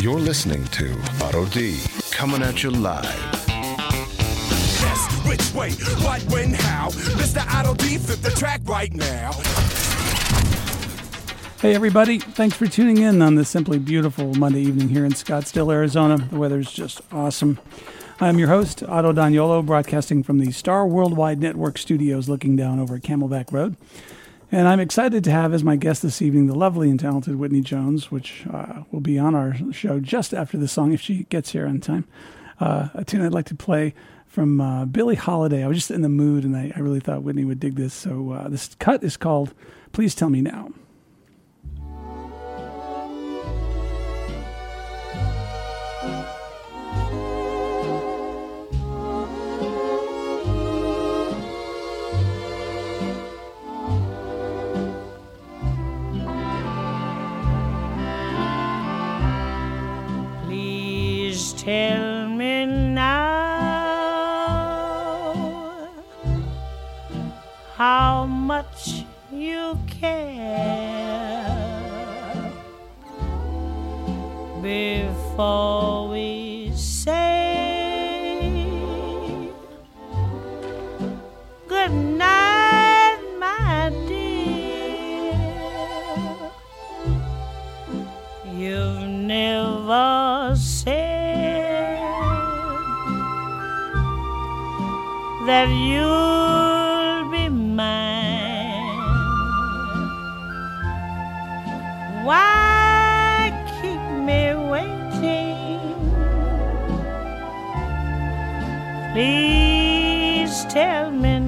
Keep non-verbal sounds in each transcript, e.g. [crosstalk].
You're listening to Otto D coming at you live. Yes, which way, what, when, how? Mr. Otto D, flip the track right now. Hey, everybody. Thanks for tuning in on this simply beautiful Monday evening here in Scottsdale, Arizona. The weather's just awesome. I'm your host, Otto Daniolo, broadcasting from the Star Worldwide Network studios looking down over Camelback Road. And I'm excited to have as my guest this evening the lovely and talented Whitney Jones, which uh, will be on our show just after the song if she gets here on time. Uh, a tune I'd like to play from uh, Billie Holiday. I was just in the mood and I, I really thought Whitney would dig this. So uh, this cut is called Please Tell Me Now. Tell me now how much you care before we say good night, my dear. You've never that you'll be mine. Why keep me waiting? Please tell me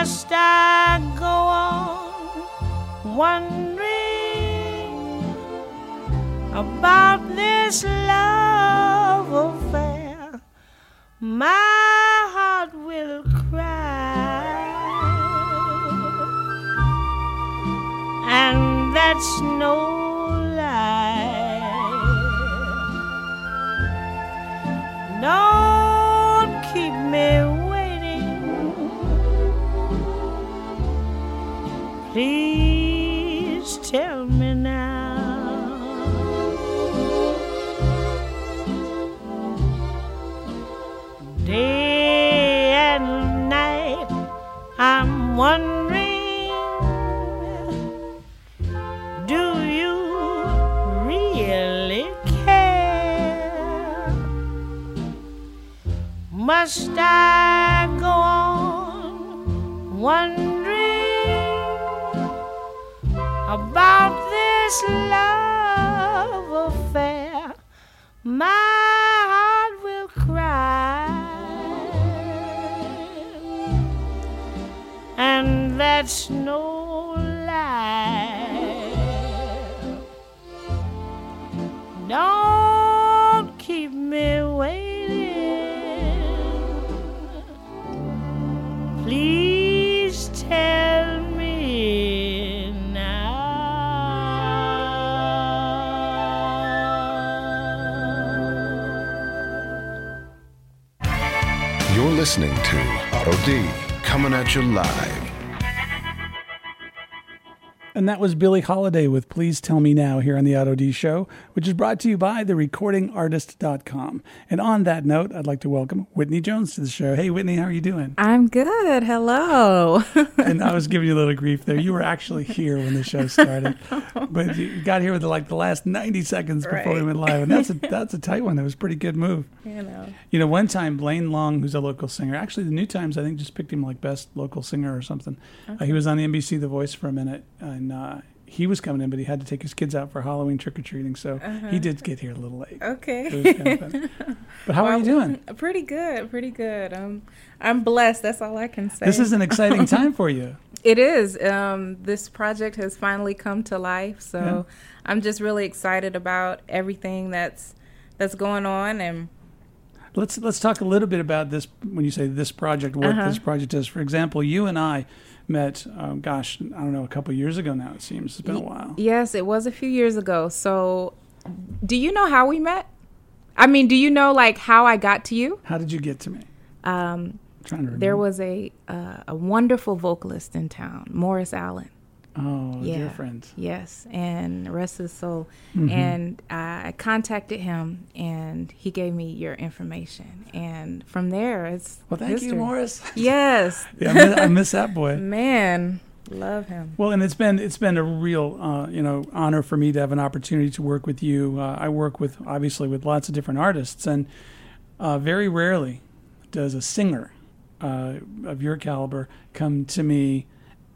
Must I go on wondering about this love affair? My heart will cry. and that's no Must I go on wondering about this love affair? My heart will cry, and that's no lie. Don't keep me waiting. Listening to Otto D coming at you live. And that was Billie Holiday with Please Tell Me Now here on the Otto D Show, which is brought to you by therecordingartist.com. And on that note, I'd like to welcome Whitney Jones to the show. Hey, Whitney, how are you doing? I'm good. Hello. [laughs] and I was giving you a little grief there. You were actually here when the show started, [laughs] but you got here with like the last 90 seconds before we went live. And that's a, [laughs] that's a tight one. That was a pretty good move. you know. You know, one time Blaine Long, who's a local singer, actually the New Times I think just picked him like best local singer or something. Uh, he was on the NBC The Voice for a minute, and uh, he was coming in, but he had to take his kids out for Halloween trick or treating, so he did get here a little late. Okay. kind of. [laughs] But how are you doing? [laughs] Pretty good. Pretty good. Um, I'm blessed. That's all I can say. This is an exciting [laughs] time for you. It is. Um, this project has finally come to life, so I'm just really excited about everything that's that's going on, and Let's let's talk a little bit about this. When you say this project, what Uh-huh. this project is. For example, you and I met. Um, gosh, I don't know, a couple years ago now. It seems it's been a while. Yes, it was a few years ago. So, do you know how we met? I mean, do you know like how I got to you? How did you get to me? Um, trying to remember. there was a uh, a wonderful vocalist in town, Morris Allen. Oh, Yeah. dear friend. Yes, and rest his soul. Mm-hmm. And I contacted him, and he gave me your information. And from there, it's Well, thank history. you, Morris. Yes, [laughs] yeah, I miss, I miss that boy. [laughs] man, love him. Well, and it's been it's been a real uh, you know honor for me to have an opportunity to work with you. Uh, I work with obviously with lots of different artists, and uh, very rarely does a singer uh, of your caliber come to me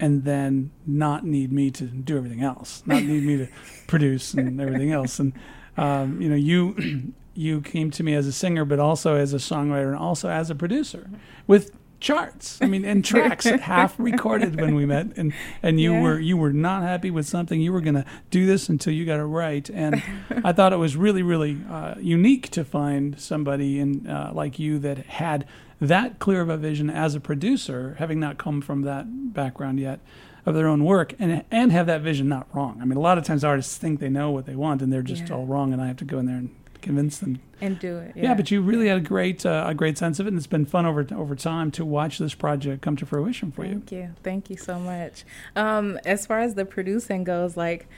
and then not need me to do everything else, not need me to [laughs] produce and everything else. And um, you know, you [clears throat] you came to me as a singer, but also as a songwriter and also as a producer with charts. I mean, and tracks [laughs] half recorded when we met, and and you Yeah. were you were not happy with something. You were going to do this until you got it right, and I thought it was really really uh, unique to find somebody in uh, like you that had that clear of a vision as a producer, having not come from that background yet of their own work, and and have that vision not wrong. I mean, a lot of times artists think they know what they want, and they're just Yeah. all wrong, and I have to go in there and convince them And do it. yeah, but you really had a great uh, a great sense of it, and it's been fun over over time to watch this project come to fruition for you. Thank you. Thank you so much. Um, as far as the producing goes, like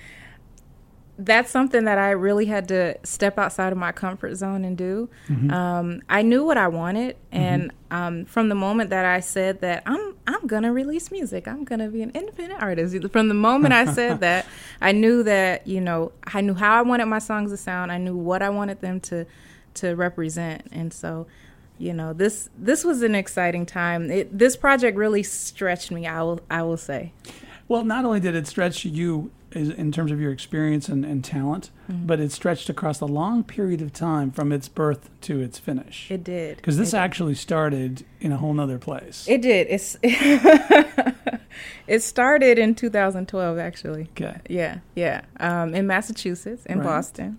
that's something that I really had to step outside of my comfort zone and do. Mm-hmm. Um, I knew what I wanted, and um, from the moment that I said that I'm I'm gonna release music, I'm gonna be an independent artist. From the moment I said [laughs] that, I knew that you know I knew how I wanted my songs to sound. I knew what I wanted them to to represent, and so you know this this was an exciting time it, this project really stretched me i will i will say Well, not only did it stretch you in terms of your experience and, and talent, Mm-hmm. but it stretched across a long period of time from its birth to its finish. it did Because this it, actually started in a whole nother place. it did it's [laughs] it started in 2012 actually okay. yeah yeah um, in massachusetts in Right. boston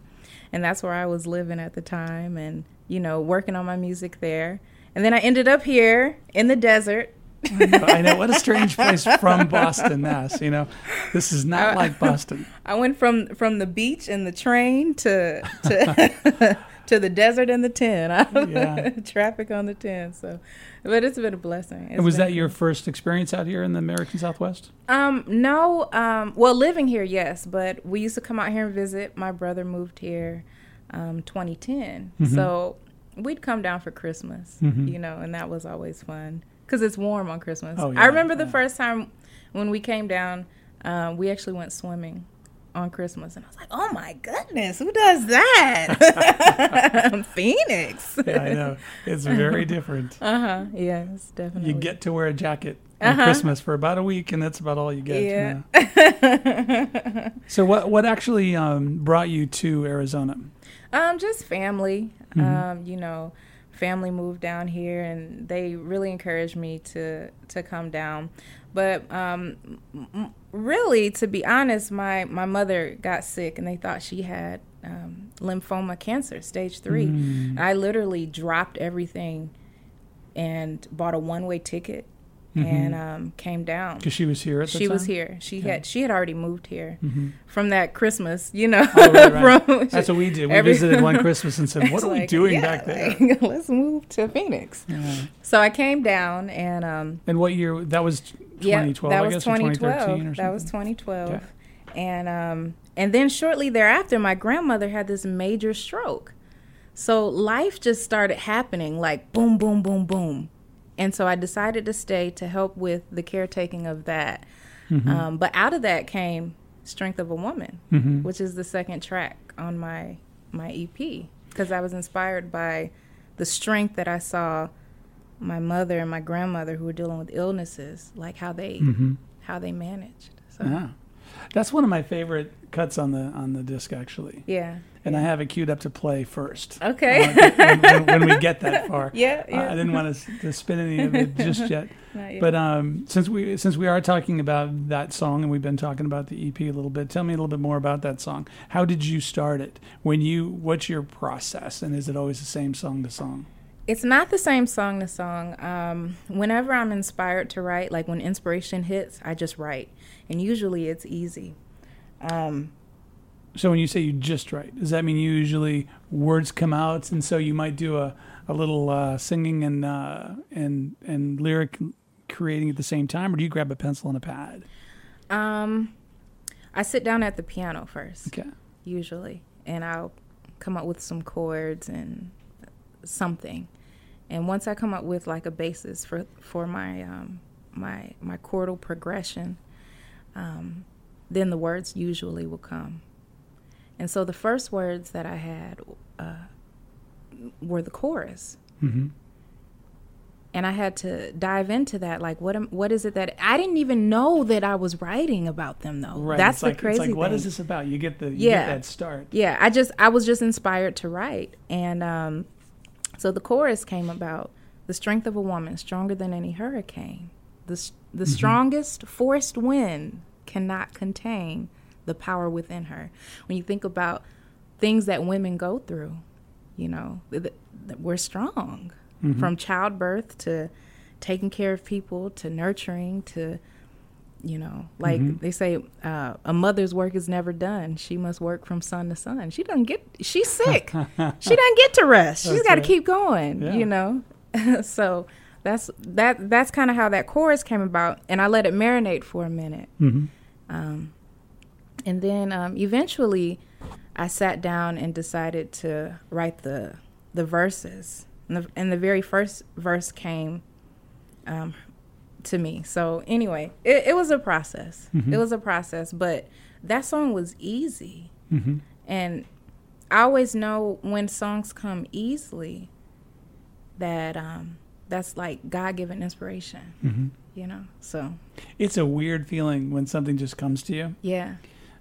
and that's where i was living at the time and you know working on my music there and then i ended up here in the desert I know what a strange place from Boston, Mass. You know, this is not Uh, like Boston. I went from from the beach and the train to to [laughs] to the desert and the ten. Yeah. [laughs] Traffic on the ten. So, but it's been a blessing. It's And was that your first experience out here in the American Southwest? Um, no. Um, well, living here, yes, but we used to come out here and visit. My brother moved here, um, 2010. Mm-hmm. So we'd come down for Christmas, you know, and that was always fun because it's warm on Christmas. Oh, yeah, I remember the first time when we came down, um, we actually went swimming on Christmas, and I was like, "Oh my goodness, who does that?" [laughs] [laughs] Phoenix. Yeah, I know. It's very different. Uh huh. Yes, definitely. You get to wear a jacket on Uh-huh. Christmas for about a week, and that's about all you get. Yeah. yeah. [laughs] so, what what actually um, brought you to Arizona? Um, just family. Mm-hmm. Um, you know, family moved down here, and they really encouraged me to to come down. But um, really, to be honest, my my mother got sick, and they thought she had um, lymphoma cancer, stage three. Mm. I literally dropped everything and bought a one way ticket Mm-hmm. and um, came down Because she was here at the she time. was here. She Okay. had she had already moved here Mhm. from that Christmas, you know. Oh, right, right. [laughs] That's what we did. We every- visited one [laughs] Christmas and said, "What are we doing yeah, back there?" like, [laughs] let's move to Phoenix. Yeah. So I came down and um, And what year? That was 2012. yeah, that I was guess, or or 2012. That was 2012. And um, and then shortly thereafter, my grandmother had this major stroke. So life just started happening like boom, boom, boom, boom. And so I decided to stay to help with the caretaking of that. Mm-hmm. Um, but out of that came Strength of a Woman, Mhm. which is the second track on my my EP because I was inspired by the strength that I saw my mother and my grandmother who were dealing with illnesses, like how they Mhm. how they managed. So Yeah. That's one of my favorite cuts on the on the disc, actually. yeah, And I have it queued up to play first. Okay. Uh, when, when- when we get that [laughs] far. Yeah, Uh, yeah. I didn't want to, to spin any of it just [laughs] yet. Yet. But um, since we since we are talking about that song and we've been talking about the EP a little bit, tell me a little bit more about that song. How did you start it? When you what's your process and is it always the same song to song? It's not the same song to song. Um, whenever I'm inspired to write, like when inspiration hits, I just write, and usually it's easy. Um, So when you say you just write, does that mean you usually words come out, and so you might do a, a little uh, singing and uh, and and lyric creating at the same time, or do you grab a pencil and a pad? um, I sit down at the piano first. Okay. usually, and I'll come up with some chords and something. And once I come up with like a basis for for my um, my my chordal progression, um, then the words usually will come. And so the first words that I had uh, were the chorus. Mm-hmm. And I had to dive into that. Like, what am, what is it that I didn't even know that I was writing about them though. Right. That's it's the like, crazy It's like, what thing. is this about? You get the you Yeah. get that start. yeah i just i was just inspired to write and um so the chorus came about the strength of a woman stronger than any hurricane the the mm-hmm. strongest forced wind cannot contain the power within her. When you think about things that women go through you know th- th- we're strong. Mm-hmm. From childbirth to taking care of people to nurturing to you know like they say uh, a mother's work is never done. She must work from sun to sun. She doesn't get she's sick. [laughs] She doesn't get to rest. She's got to right. keep going Yeah. you know? [laughs] So that's that that's kind of how that chorus came about and i let it marinate for a minute. Mm-hmm. um, and then um, eventually i sat down and decided to write the the verses. And the, and the very first verse came um, to me so anyway it, it was a process Mm-hmm. it was a process but that song was easy Mm-hmm. and i always know when songs come easily that um, that's like god-given inspiration Mm-hmm. you know so It's a weird feeling when something just comes to you. yeah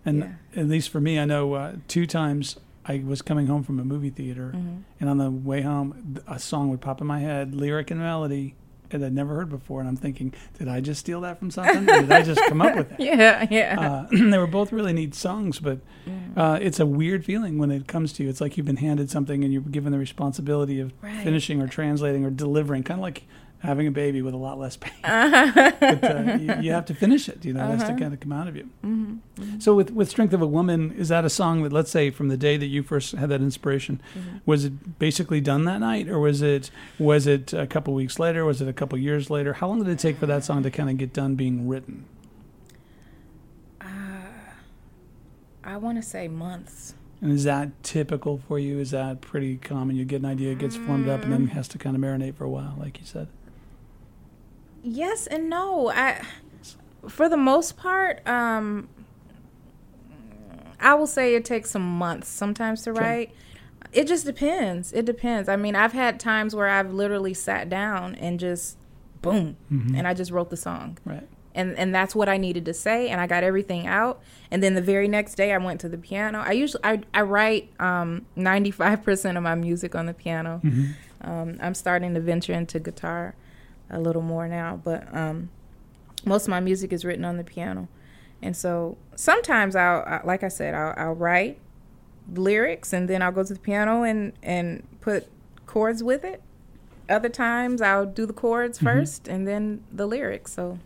And Yeah. at least for me, I know uh, two times I was coming home from a movie theater, Mm-hmm. and on the way home, a song would pop in my head, lyric and melody, that I'd never heard before. And I'm thinking, did I just steal that from something? or did I just come up with [laughs] it? yeah yeah Uh, [clears throat] they were both really neat songs, but uh, it's a weird feeling when it comes to you. It's like you've been handed something and you're given the responsibility of Right. finishing or translating or delivering, kind of like having a baby with a lot less pain. Uh-huh. [laughs] but uh, you, you have to finish it. You know, it has to kind of come out of you. Mm-hmm. So, with with Strength of a Woman, is that a song that, let's say, from the day that you first had that inspiration, Mm-hmm. was it basically done that night, or was it was it a couple weeks later? Was it a couple years later? How long did it take for that song to kind of get done being written? i want to say months And is that typical for you? Is that pretty common? You get an idea, it gets formed up, and then has to kind of marinate for a while, like you said. Yes and no. I for the most part um i will say it takes some months sometimes to write. It just depends. It depends. I mean i've had times where i've literally sat down and just boom and i just wrote the song. Right. and and that's what I needed to say, and I got everything out. And then the very next day, I went to the piano. I usually I, I write ninety five percent of my music on the piano. Um, I'm starting to venture into guitar a little more now, but um, most of my music is written on the piano. And so sometimes I'll, I, like I said, I'll, I'll write lyrics, and then I'll go to the piano and and put chords with it. Other times I'll do the chords first and then the lyrics. So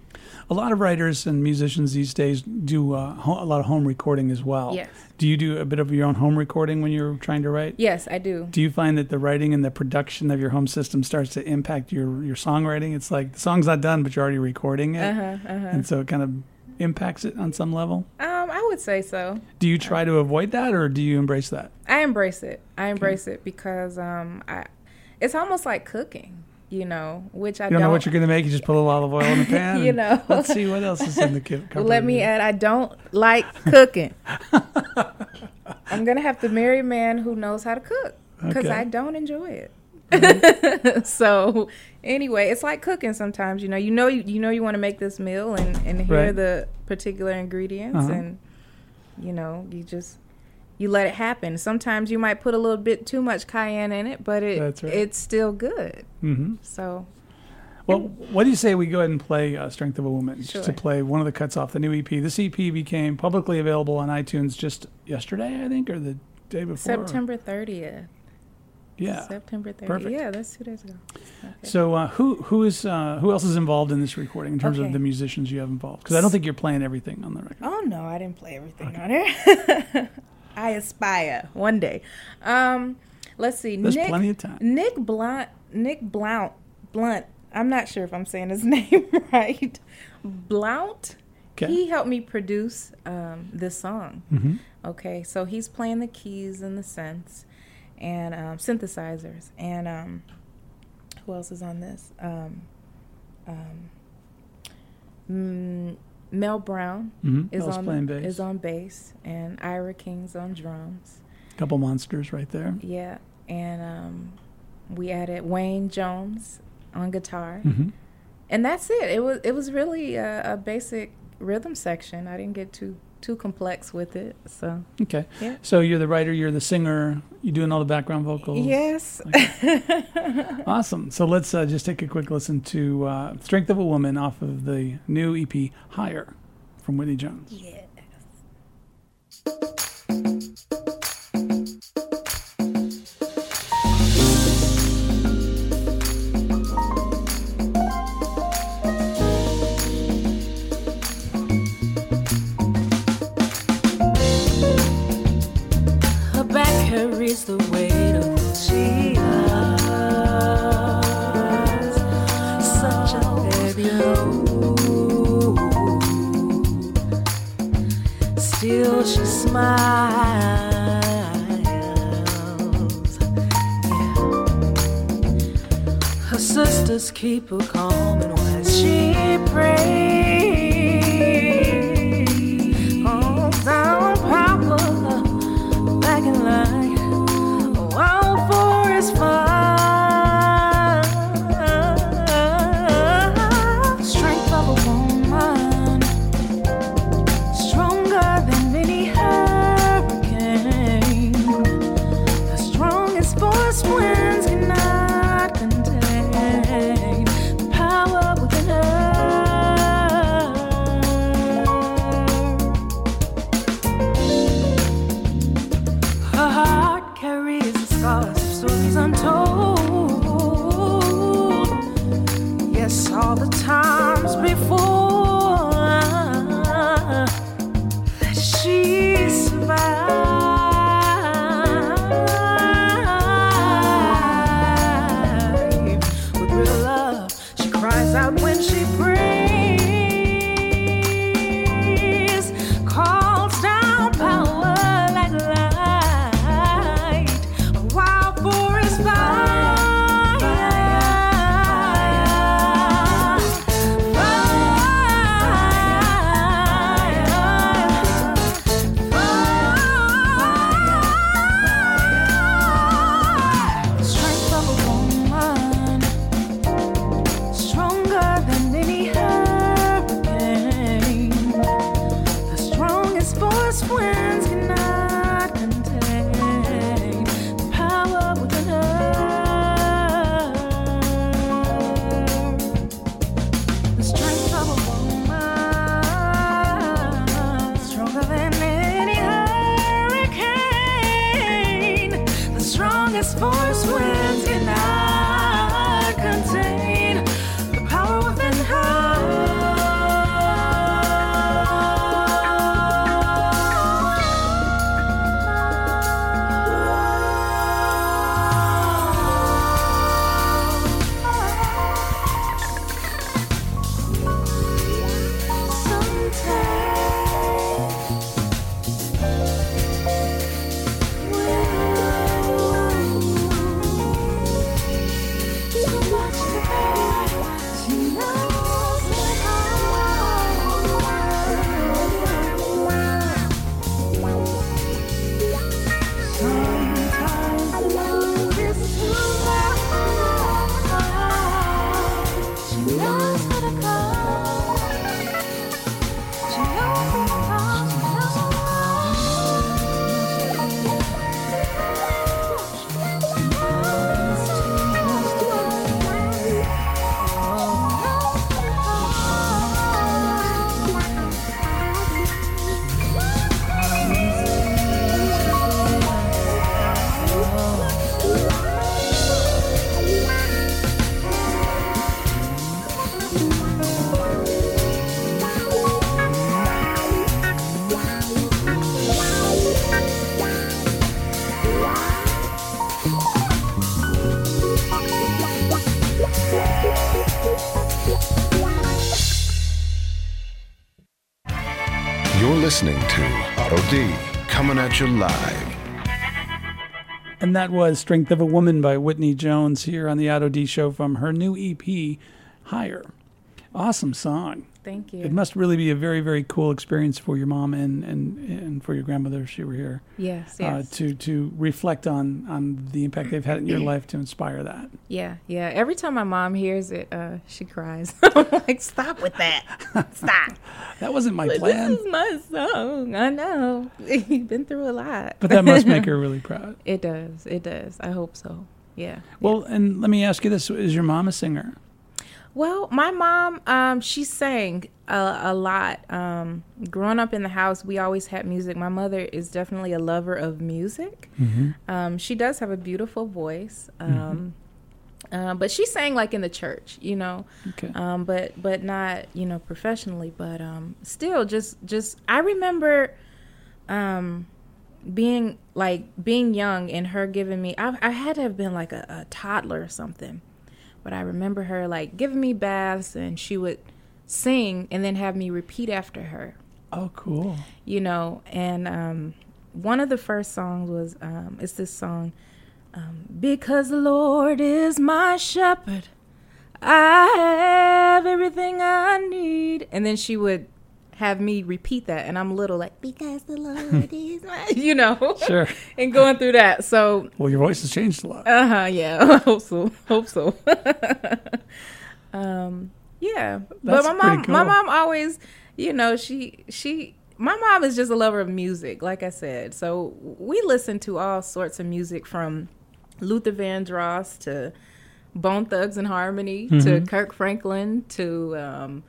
A lot of writers and musicians these days do uh, ho- a lot of home recording as well. Yes. Do you do a bit of your own home recording when you're trying to write? yes, I do. Do you find that the writing and the production of your home system starts to impact your, your songwriting? It's like the song's not done, but you're already recording it. Uh-huh, uh-huh. And so it kind of impacts it on some level. Um, I would say so. Do you try to avoid that or do you embrace that? I embrace it. I embrace it because um, I, it's almost like cooking, you know, which I You don't know what you're going to make. You just put a little olive oil in the [laughs] pan. You know. Let's see what else is in the cupboard. [laughs] Let me add, I don't like cooking. [laughs] I'm gonna have to marry a man who knows how to cook because Okay. I don't enjoy it. so anyway, it's like cooking sometimes. You know, you know, you, you know, you want to make this meal, and and here are Right. the particular ingredients, Uh-huh. and you know, you just you let it happen. Sometimes you might put a little bit too much cayenne in it, but it right. it's still good. hmm So Well, what do you say we go ahead and play uh, "Strength of a Woman"? Just to play one of the cuts off the new EP. This EP became publicly available on iTunes just yesterday, I think, or the day before. September 30th. Yeah. September 30th. Perfect. Yeah, that's two days ago. Okay. So uh, who who is uh, who else is involved in this recording in terms of the musicians you have involved? Because I don't think you're playing everything on the record. Oh no, I didn't play everything on it. [laughs] I aspire one day. Um, let's see. There's Nick, plenty of time. Nick Blunt. Nick Blount. Blunt. I'm not sure if I'm saying his [laughs] name right. Blount. 'Kay. He helped me produce um, this song. Mhm. Okay, so he's playing the keys and the synths and um, synthesizers. And um, who else is on this? Um, um, mm, Mel Brown Mhm. is Mel's on playing bass. is on bass, and Ira King's on drums. Couple monsters right there. Yeah, and um, we added Wayne Jones on guitar, hmm and that's it. It was it was really a, a basic rhythm section. I didn't get too too complex with it. So Okay. Yeah. So you're the writer, you're the singer, you're doing all the background vocals. yes, [laughs] Awesome. So let's uh, just take a quick listen to uh, "Strength of a Woman" off of the new EP "Higher" from Whitney Jones. yes. Still she smiles. Yeah. Her sisters keep her calm and while she prays. Listening to Otto D coming at you live. And that was Strength of a Woman by Whitney Jones here on the Otto D Show from her new EP, Higher. Awesome song. Thank you. It must really be a very, very cool experience for your mom and, and, and for your grandmother if she were here. yes, Uh, to to reflect on, on the impact they've had in your life to inspire that. Yeah, yeah. Every time my mom hears it, uh, she cries. [laughs] I'm like, stop with that. Stop. [laughs] That wasn't my plan, This is my song. I know. [laughs] You've been through a lot. but that must make her really proud. it does. It does. I hope so. Yeah. Well, and let me ask you this: Is your mom a singer? Well, my mom, um, she sang a, a lot. Um, growing up in the house, we always had music. My mother is definitely a lover of music. Um, she does have a beautiful voice. Um, uh, but she sang like in the church, you know. Okay. um, but but not you know professionally. But um, still, just just I remember um, being like being young and her giving me. I, I had to have been like a, a toddler or something, but I remember her like giving me baths and she would sing and then have me repeat after her Oh, cool. you know and um one of the first songs was um it's this song um because the lord is my shepherd i have everything i need and then she would have me repeat that and i'm little like because the lord is my [laughs] you know? Sure. [laughs] and going through that. So Well, your voice has changed a lot. uh-huh yeah. [laughs] Hope so. Hope so. Um yeah. That's but my mom pretty my mom always you know she she my mom is just a lover of music like i said. So we listen to all sorts of music from luther vandross to bone thugs and harmony to Mm-hmm. kirk franklin to um,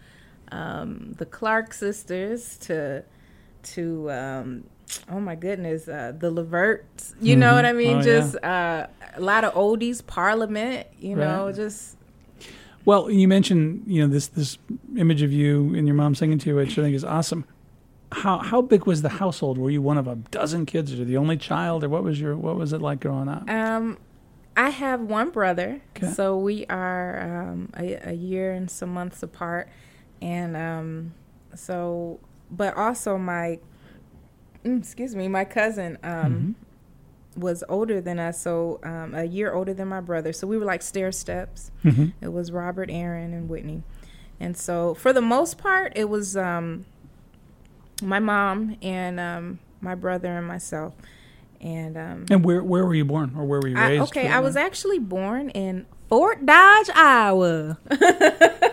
um, the clark sisters to to um, oh my goodness uh, the leverts you know what i mean Oh, yeah. just uh, a lot of oldies parliament you know just Well, you mentioned you know this this image of you and your mom singing to you, which I think is awesome. How how big was the household? Were you one of a dozen kids, or the only child, or what was your what was it like growing up? Um, I have one brother, Okay. so we are um, a, a year and some months apart, and um, so, but also my, mm, excuse me, my cousin um, was older than us, so um, a year older than my brother. So we were like stair steps. Mhm. It was Robert, Aaron, and Whitney, and so for the most part, it was um, my mom and um, my brother and myself, and um, And where where were you born, or where were you I, raised? okay, I was actually born in Fort Dodge, Iowa. [laughs]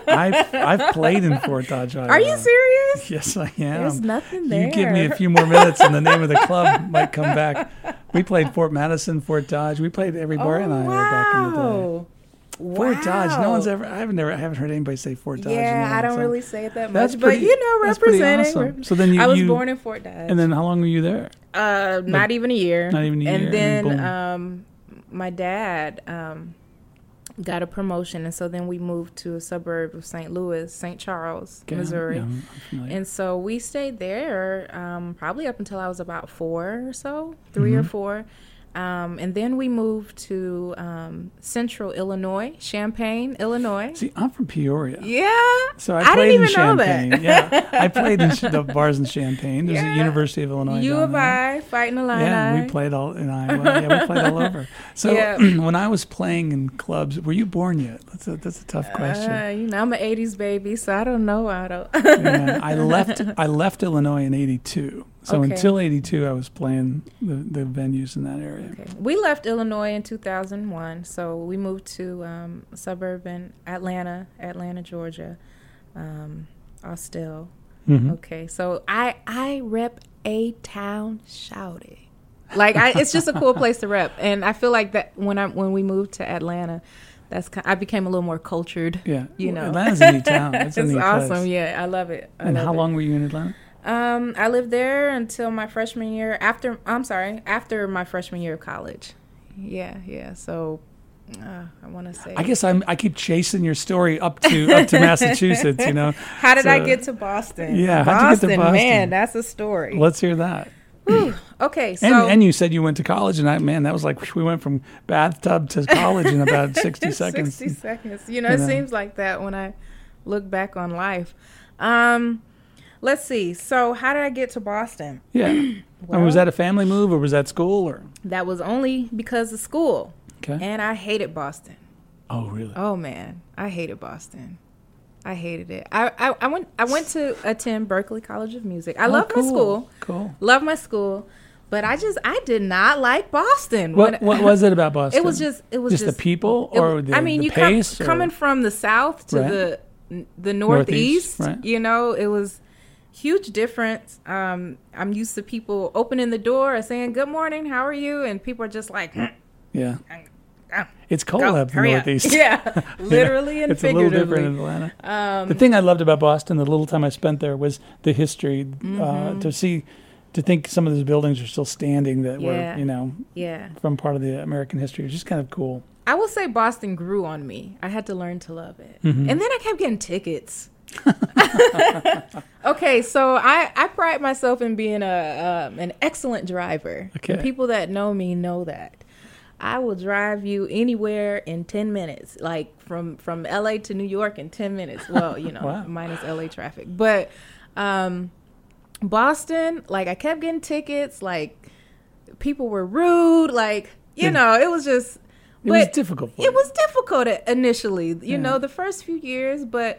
I've I've played in Fort Dodge. Iowa. Are you serious? Yes, I am. There's nothing there. You give me a few more minutes, and the name of the club [laughs] might come back. We played Fort Madison, Fort Dodge. We played every bar in oh, Iowa back in the day. wow. Fort Dodge. No one's ever. I haven't never. I haven't heard anybody say Fort Dodge. Yeah, I don't really say it that much, pretty- but you know, representing. awesome. So then you- I was you- born in Fort Dodge. And then how long were you there? uh, not even a year. Not even a year, And and then then, um, my dad um, got a promotion, and so then we moved to a suburb of St. Louis, St. Charles, Okay, Missouri. yeah, I'm. And so we stayed there um, probably up until I was about four or so, 3 or Mm-hmm. four. Um, and then we moved to um, central Illinois, Champaign, Illinois. See, I'm from Peoria. Yeah. So I I played didn't in even know that. yeah, I played in [laughs] the bars in Champaign. There's Yeah. the University of Illinois. U of. I, fighting Illini. Yeah, we played all in Iowa. Yeah, we played all over. [laughs] So Yeah. [clears throat] when I was playing in clubs, were you born yet? That's a that's a tough question. Uh, you know, I'm an 80s baby, so I don't know. I don't. yeah, I [laughs] left I left Illinois in '82. So Okay. until '82, I was playing the, the venues in that area. Okay. We left Illinois in 2001, so we moved to um, a suburb in Atlanta, Atlanta, Georgia, um, Austell. Mhm. Okay, so I I rep a town shouty. Like I, it's just a cool [laughs] place to rep, and I feel like that when I when we moved to Atlanta, that's kind, I became a little more cultured. Yeah, You know. Atlanta's a neat town. [laughs] It's, a It's awesome. place. Yeah, I love it. I And love how it. long were you in Atlanta? Um, I lived there until my freshman year. After I'm sorry, after my freshman year of college. Yeah, yeah. So uh, I want to say. I guess I'm. I keep chasing your story up to up to Massachusetts. You know. [laughs] How did I get to Boston? Yeah, how'd you get to Boston? Man, that's a story. Let's hear that. Okay, so And and you said you went to college, and I man, that was like we went from bathtub to college in about [laughs] sixty seconds. 60 seconds. You know, You it know. seems like that when I look back on life. Um, let's see. So, how did I get to Boston? Yeah. [clears throat] Mean, was that a family move or was that school or? That was only because of school. Okay. And I hated Boston. oh, really? Oh man, I hated Boston. I hated it. I, I, I went I went to attend Berklee College of Music. I Oh, love cool. my school. Cool. Love my school. But I just I did not like Boston. What What was it about Boston? It was just it was just, just, the people it- or the, I mean, the you come, pace or- coming from the south to Right. the the Northeast, northeast. right. You know, it was huge difference. Um, I'm used to people opening the door and saying good morning, how are you, and people are just like. yeah. "Oh, It's cold go, up the. Northeast. [laughs] Yeah, [laughs] literally and it's a little different in figuratively. Um, Atlanta. the thing I loved about Boston, the little time I spent there, was the history. Mm-hmm. Uh, to see, to think some of those buildings are still standing that Yeah. were, you know, Yeah, from part of the American history. It's just kind of cool. I will say Boston grew on me. I had to learn to love it, Mm-hmm. and then I kept getting tickets. [laughs] okay, so I I pride myself in being a um, an excellent driver. Okay. The people that know me know that. I will drive you anywhere in 10 minutes, like from from LA to New York in 10 minutes. Well, you know, [laughs] Wow. minus LA traffic. But um Boston, like I kept getting tickets, like people were rude, like you Yeah. know, it was just It was difficult It you. was difficult initially, you Yeah. know, the first few years, but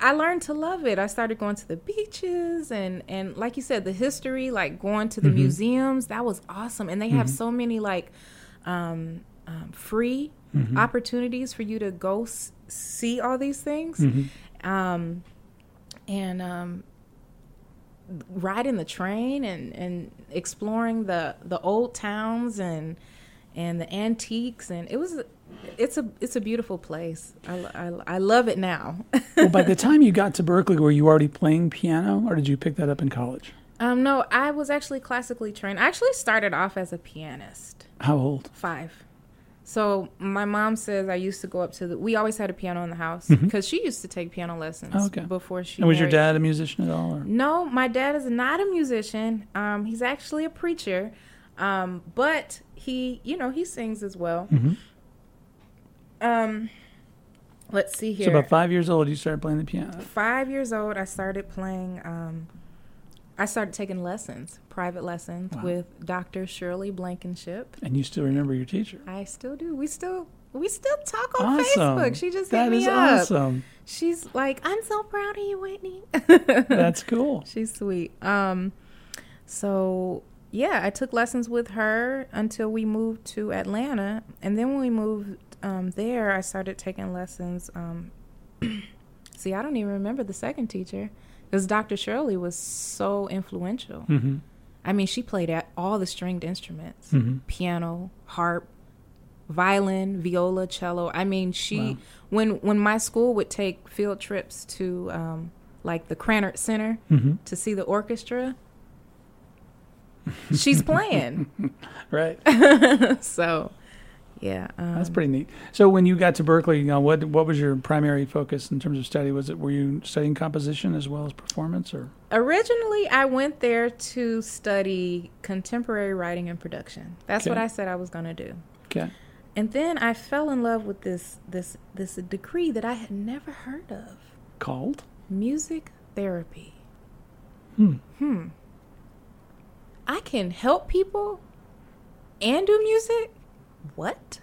I learned to love it. I started going to the beaches and and like you said, the history, like going to the Mm-hmm. museums, that was awesome. And they have so many like um, um, free Mm-hmm. opportunities for you to go s- see all these things. Mm-hmm. Um, and um, riding the train and, and exploring the, the old towns and and the antiques and it was it's a it's a beautiful place. I, I, I love it now. [laughs] well, by the time you got to Berklee, were you already playing piano, or did you pick that up in college? um, no, I was actually classically trained. I actually started off as a pianist. How old? Five. So my mom says I used to go up to the. We always had a piano in the house because she used to take piano lessons Oh, okay. before she. And was your dad a musician at all? Or? No, my dad is not a musician. Um, he's actually a preacher, um, but he, you know, he sings as well. Um, let's see here. So about five years old, you started playing the piano. Five years old, I started playing. Um, I started taking lessons, private lessons Wow. with Dr. Shirley Blankenship. And you still remember your teacher. I still do. We still we still talk on awesome. Facebook. She just That hit me is up. awesome. She's like, "I'm so proud of you, Whitney." [laughs] That's cool. She's sweet. Um, so yeah, I took lessons with her until we moved to Atlanta, and then when we moved um, there, I started taking lessons. Um, [clears throat] see, I don't even remember the second teacher because Dr. Shirley was so influential. hmm I mean, she played at all the stringed instruments: Mhm. piano, harp, violin, viola, cello. I mean, she Wow. when when my school would take field trips to um, like the Krannert Center hmm to see the orchestra. She's playing. [laughs] Right. [laughs] so, yeah. Um, That's pretty neat. So when you got to Berklee, you know, what what was your primary focus in terms of study? Was it were you studying composition as well as performance, or Originally, I went there to study contemporary writing and production. That's what I said I was going to do. okay? And then I fell in love with this this this degree that I had never heard of. Called? Music therapy. Hmm. Hmm. I can help people and do music? What?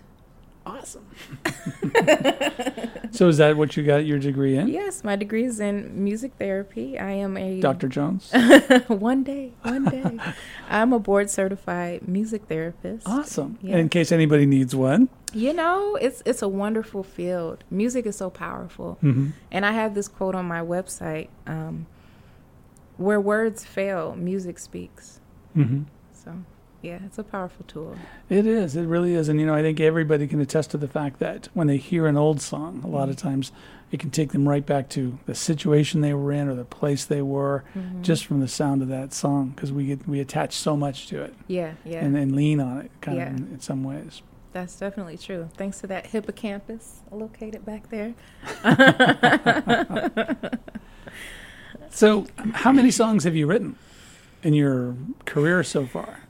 Awesome. [laughs] so is that what you got your degree in, Yes, my degree is in music therapy. I am a Dr. Jones? [laughs] one day, one day. [laughs] I'm a board certified music therapist. Awesome. Yeah. And in case anybody needs one, You know, it's it's a wonderful field. Music is so powerful. hmm And I have this quote on my website um, where words fail, music speaks. hmm So, yeah, it's a powerful tool. It is. It really is. And, you know, I think everybody can attest to the fact that when they hear an old song, a lot of times it can take them right back to the situation they were in or the place they were Mm-hmm. just from the sound of that song because we get, we attach so much to it Yeah, yeah. and then lean on it kind Yeah. of in, in some ways. That's definitely true. Thanks to that hippocampus located back there. [laughs] So, how many songs have you written in your career so far?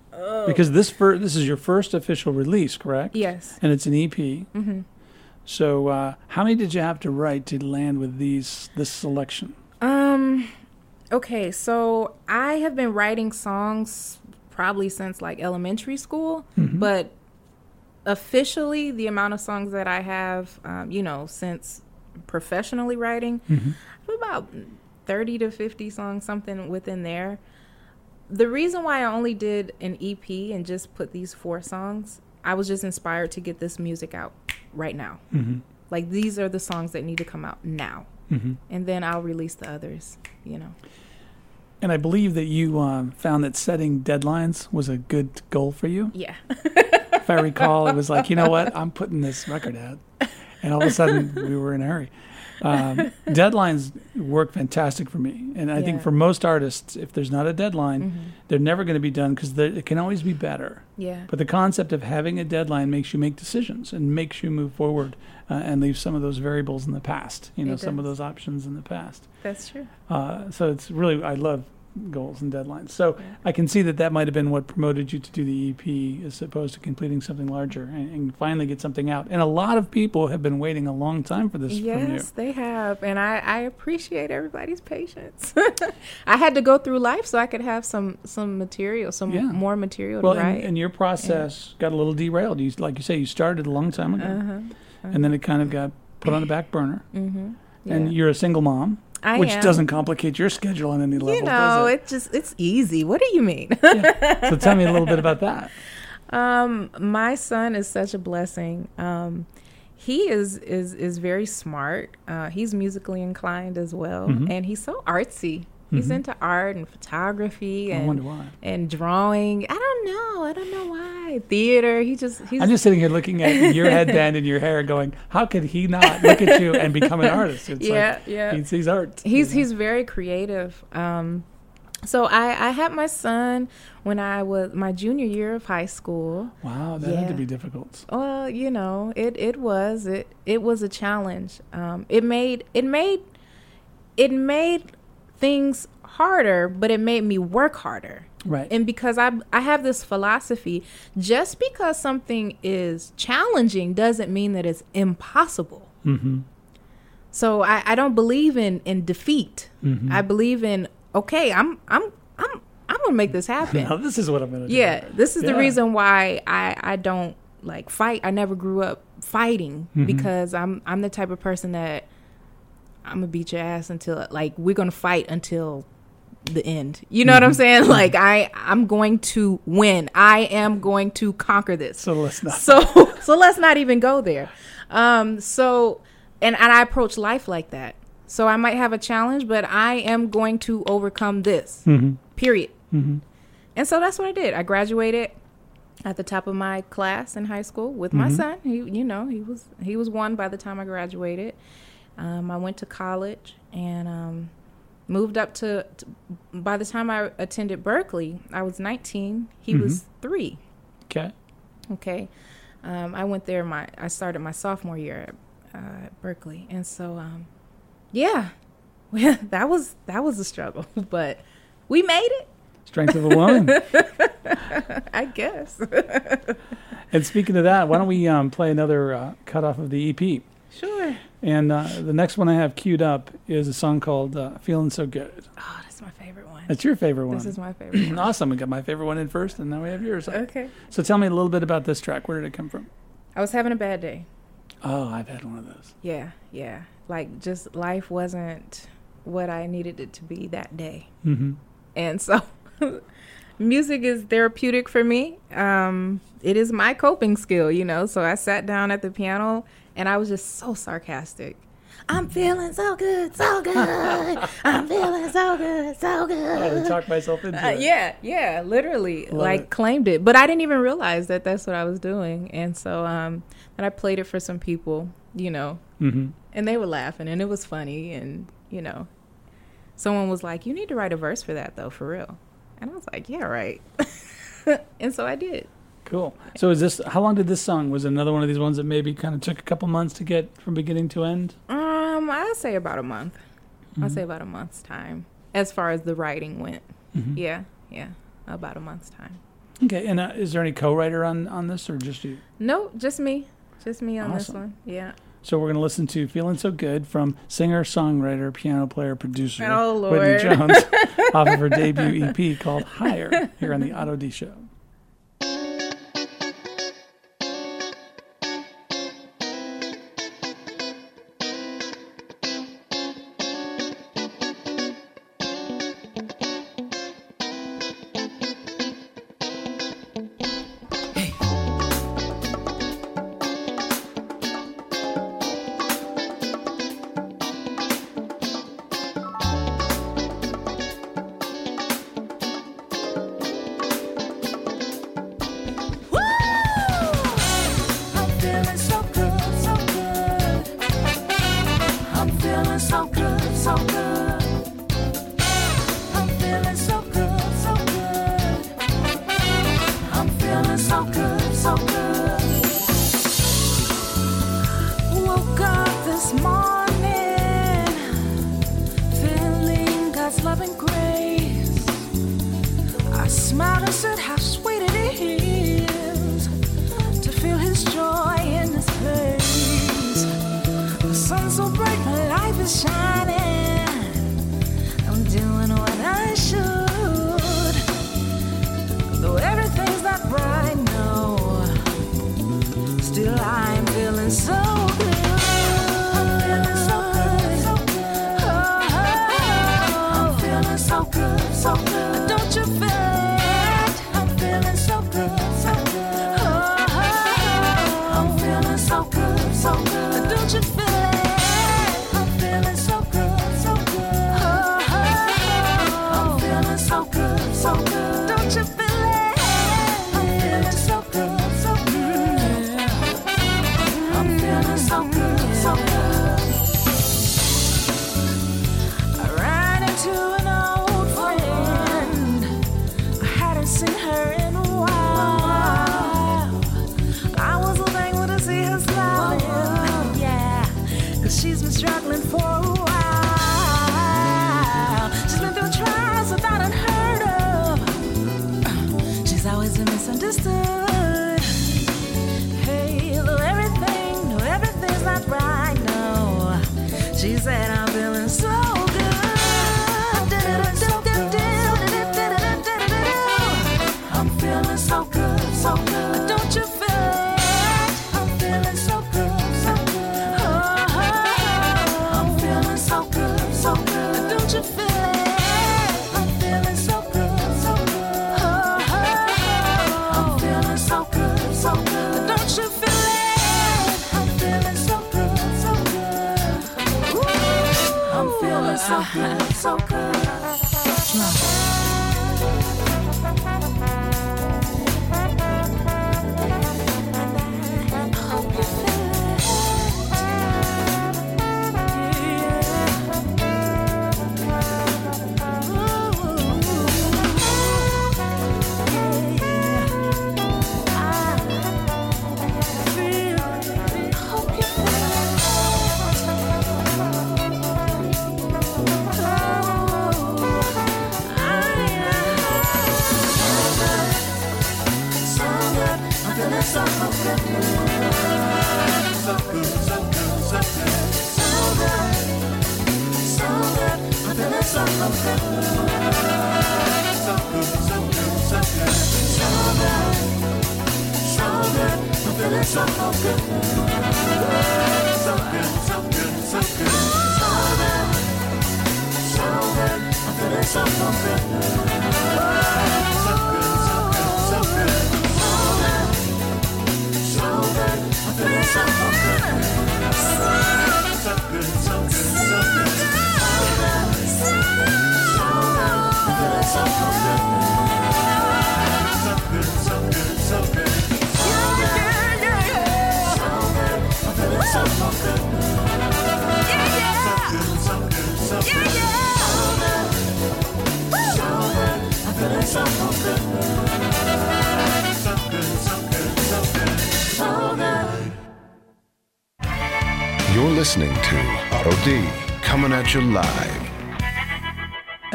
Because this fir- this is your first official release, correct? Yes. And it's an EP. Mm-hmm. So, uh, how many did you have to write to land with these this selection? Um, Okay, so I have been writing songs probably since like elementary school, but officially, the amount of songs that I have, um, you know, since professionally writing, about 30 to 50 songs, something within there. The reason why I only did an EP and just put these four songs, I was just inspired to get this music out right now. Like, these are the songs that need to come out now. And then I'll release the others, you know. And I believe that you um, found that setting deadlines was a good goal for you. Yeah. If I recall, it was like, you know what, [laughs] I'm putting this record out, and all of a sudden we were in a hurry. Um, [laughs] deadlines work fantastic for me, and I think for most artists, if there's not a deadline, they're never going to be done because it can always be better. Yeah. But the concept of having a deadline makes you make decisions and makes you move forward uh, and leave some of those variables in the past. You know, some of those options in the past. That's true. Uh, so it's really I love goals and deadlines. So I can see that that might have been what promoted you to do the EP as opposed to completing something larger and, and finally get something out. And a lot of people have been waiting a long time for this from you. Yes, they have, and I, I appreciate everybody's patience. [laughs] I had to go through life so I could have some some material, some Yeah. more material Well, to and, write. and your process got a little derailed. You, like you say, you started a long time ago, uh-huh. and then it kind of got put on the back burner. Mm-hmm. And you're a single mom, I which am. doesn't complicate your schedule on any level, you know, does it? it just it's easy. What do you mean? So tell me a little bit about that. [laughs] Um, my son is such a blessing. Um, he is is is very smart. Uh, he's musically inclined as well, Mhm. and he's so artsy. He's Mhm. into art and photography and and drawing. I don't know. I don't know why. Theater. He just he's I'm just sitting here looking at [laughs] your headband and your hair, going, "How could he not look at you and become an artist?" It's yeah like yeah. he sees art. he's you know? he's very creative. Um, so I I had my son when I was my junior year of high school. wow, that had to be difficult. Well, you know, it it was it it was a challenge. Um, it made it made it made things harder, but it made me work harder. Right. And because I I have this philosophy, just because something is challenging doesn't mean that it's impossible. mm-hmm. So I, I don't believe in in defeat. Mhm. I believe in okay, I'm I'm I'm I'm gonna make this [laughs] happen. Now this is what I'm gonna do. Yeah, this is the reason why I I don't like fight. I never grew up fighting Mhm. because I'm I'm the type of person that I'm gonna beat your ass until like we're gonna fight until the end. You know what I'm saying? Like I I'm going to win. I am going to conquer this. So let's not. So [laughs] [laughs] so let's not even go there. Um so and and I approach life like that. So I might have a challenge, but I am going to overcome this. Mhm. Period. Mhm. And so that's what I did. I graduated at the top of my class in high school with my Mhm. son. He, you know, he was he was one by the time I graduated. Um, I went to college and um, moved up to, to. By the time I attended Berklee, I was 19. He was three. Okay. Okay, um, I went there. My I started my sophomore year at, uh, at Berklee, and so um, yeah, [laughs] that was that was a struggle, [laughs] but we made it. Strength of a woman. [laughs] I guess. and speaking of that, why don't we um, play another uh, cut off of the EP? sure. And uh, the next one I have queued up is a song called uh, "Feeling So Good." Oh, that's my favorite one. That's your favorite one. This is my favorite [clears throat] one. awesome. We got my favorite one in first, and now we have yours. Okay. So tell me a little bit about this track. Where did it come from? I was having a bad day. Oh, I've had one of those. Yeah, yeah. Like just life wasn't what I needed it to be that day. Mm-hmm. And so [laughs] music is therapeutic for me. Um it is my coping skill, you know. So I sat down at the piano and I was just so sarcastic. I'm feeling so good, so good. I'm feeling so good, so good. I good. talk myself into Uh, it. yeah, yeah, literally, Love like it. claimed it, but I didn't even realize that that's what I was doing, and so um, and I played it for some people, you know, Mm-hmm. and they were laughing, and it was funny, and you know, someone was like, "You need to write a verse for that, though, for real," and I was like, "Yeah, right," [laughs] and so I did. Cool. So is this? How long did this song? Was another one of these ones that maybe kind of took a couple months to get from beginning to end? Um, I'll say about a month. I'll Mhm. say about a month's time, as far as the writing went. Mhm. Yeah, yeah, about a month's time. Okay. And uh, is there any co-writer on on this, or just you? No, just me, just me on this one. Yeah. So we're going to listen to "Feeling So Good" from singer, songwriter, piano player, producer Oh, Whitney. Jones [laughs] off of her debut EP called "Higher" here on the Otto D Show.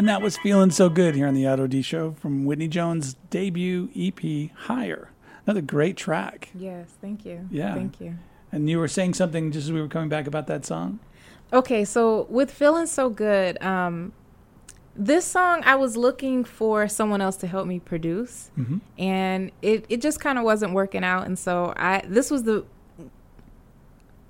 And that was Feeling So Good here on the Otto D Show from Whitney Jones' debut EP, Higher. Another great track. Yes, thank you. Yeah. Thank you. And you were saying something just as we were coming back about that song. Okay, so with feeling so good, um, this song I was looking for someone else to help me produce, Mhm. and it it just kind of wasn't working out, and so I this was the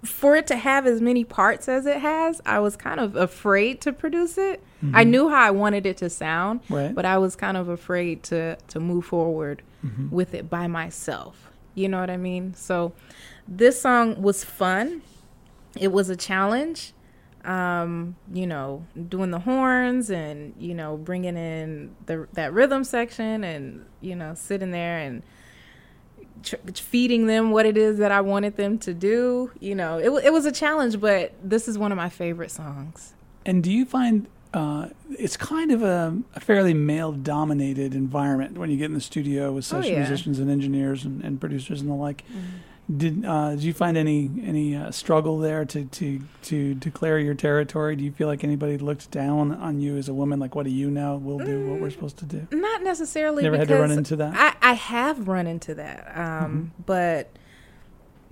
for it to have as many parts as it has, I was kind of afraid to produce it. I knew how I wanted it to sound, Right. but I was kind of afraid to to move forward with it by myself. You know what I mean? So this song was fun. It was a challenge. Um, you know, doing the horns and you know bringing in the that rhythm section and you know sitting there and tr- feeding them what it is that I wanted them to do. You know, it it was a challenge, but this is one of my favorite songs. And do you find uh, it's kind of a, a fairly male-dominated environment when you get in the studio with Oh, yeah. musicians and engineers and, and producers and the like? Mm-hmm. Did uh, did you find any any uh, struggle there to, to to declare your territory? Do you feel like anybody looked down on you as a woman? Like, what do you know? We'll do what we're supposed to do. Not necessarily. Never had to run into that? Mm-hmm. I, I have run into that. Um, But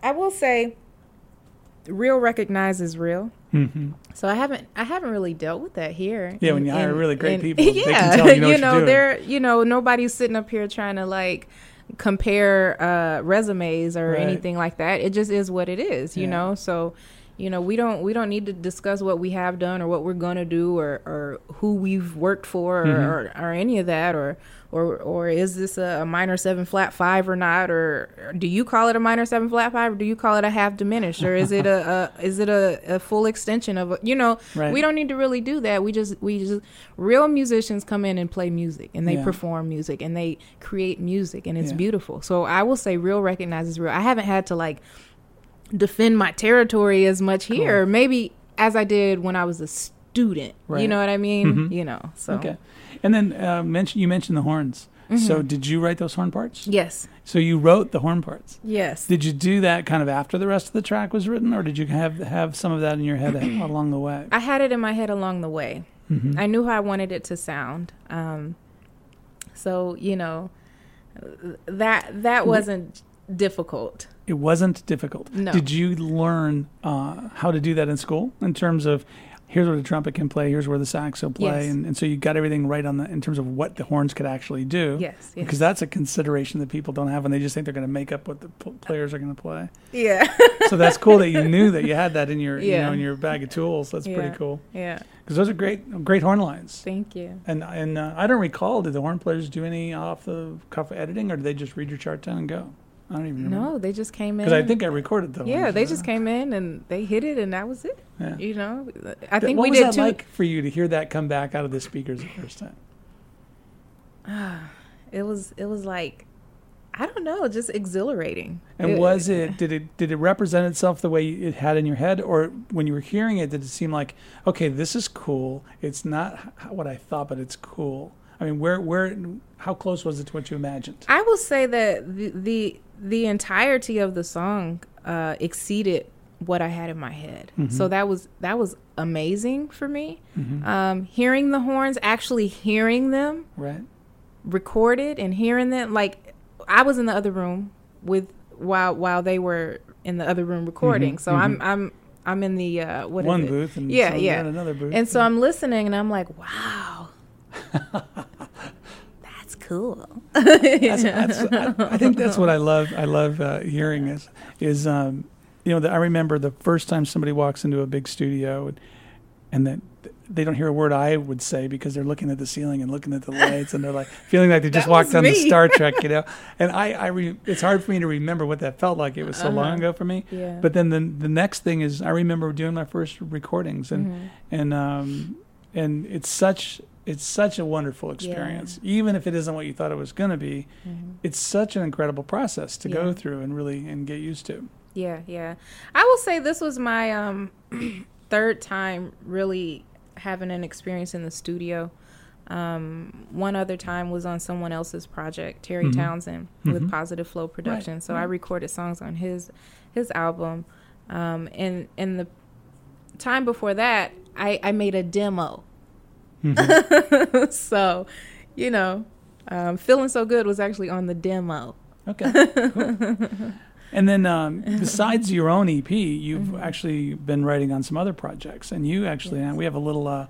I will say, real recognizes real. hmm So I haven't I haven't really dealt with that here. Yeah, in- when you hire in- really great in- people, [laughs] yeah, tell you know what you're doing. they're you know nobody's sitting up here trying to like compare uh, resumes or Right. anything like that. It just is what it is, you Yeah. know. So you know we don't we don't need to discuss what we have done or what we're gonna do or or who we've worked for or, Mhm. or, or any of that or. Or, or is this a, a minor seven flat five or not? Or, or do you call it a minor seven flat five, or do you call it a half diminished, or is it a, a [laughs] is it a, a full extension of a, you know? Right. We don't need to really do that. We just we just real musicians come in and play music and they Yeah. perform music and they create music and it's Yeah. beautiful. So I will say real recognizes real. I haven't had to like defend my territory as much here, maybe as I did when I was a student. Right. You know what I mean? Mhm. You know. So Okay. And then uh, mention you mentioned the horns. So did you write those horn parts? yes, So you wrote the horn parts. yes. Did you do that kind of after the rest of the track was written, or did you have have some of that in your head [clears throat] along the way? I had it in my head along the way. Mhm. I knew how I wanted it to sound. Um, so you know, that that wasn't difficult. It wasn't difficult. No. Did you learn uh, how to do that in school in terms of here's where the trumpet can play, here's where the sax will play, Yes. and, and so you got everything right on the in terms of what the horns could actually do. Yes, yes. Because that's a consideration that people don't have, and they just think they're going to make up what the p- players are going to play. Yeah, [laughs] So that's cool that you knew that you had that in your you know in your bag of tools. That's Yeah. pretty cool yeah. because those are great great horn lines. Thank you. And and uh, I don't recall. Did the horn players do any off the cuff editing, or did they just read your chart down and go? I don't even remember. No, they just came in. because I think I recorded them. Yeah, they just came in and they hit it, and that was it. Yeah. You know, I think what we was did that two. like for you to hear that come back out of the speakers the first time? [sighs] It was it was like, I don't know, just exhilarating. And It- was it [laughs] did it did it represent itself the way it had in your head, or when you were hearing it, did it seem like okay, this is cool? It's not what I thought, but it's cool. I mean, where where how close was it to what you imagined? I will say that the the, the entirety of the song uh, exceeded what I had in my head. Mm-hmm. So that was that was amazing for me. Um, hearing the horns, actually hearing them Right. recorded and hearing them, like I was in the other room with while while they were in the other room recording. So I'm I'm I'm in the uh, what is Mm-hmm. One booth and yeah yeah another booth. And so I'm listening and I'm like, wow. [laughs] Cool. that's, [laughs] that's, I, I think that's what I love. I love uh, hearing is is um, you know that I remember the first time somebody walks into a big studio and, and that they don't hear a word I would say because they're looking at the ceiling and looking at the lights and they're like [laughs] feeling like they just walked on the. Star [laughs] Trek, you know. And I, I re, it's hard for me to remember what that felt like. It was so long Uh-huh. ago for me. Yeah. But then the the next thing is I remember doing my first recordings and Mm-hmm. and um and it's such it's such a wonderful experience even if it isn't what you thought it was going to be it's such an incredible process to go Mm-hmm. Through and really and get used to Yeah, yeah. I will say this was my um [clears throat] third time really having an experience in the studio. Um, one other time was on someone else's project, Terry Mhm. Townsend with Positive Flow Production. so I recorded songs on his his album. Um, and and the time before that, I I made a demo. Mm-hmm. [laughs] so, you know, um, feeling so good was actually on the demo. okay cool. And then, um, besides your own EP, you've actually been writing on some other projects, and you actually Mm-hmm. Yes. we have a little uh,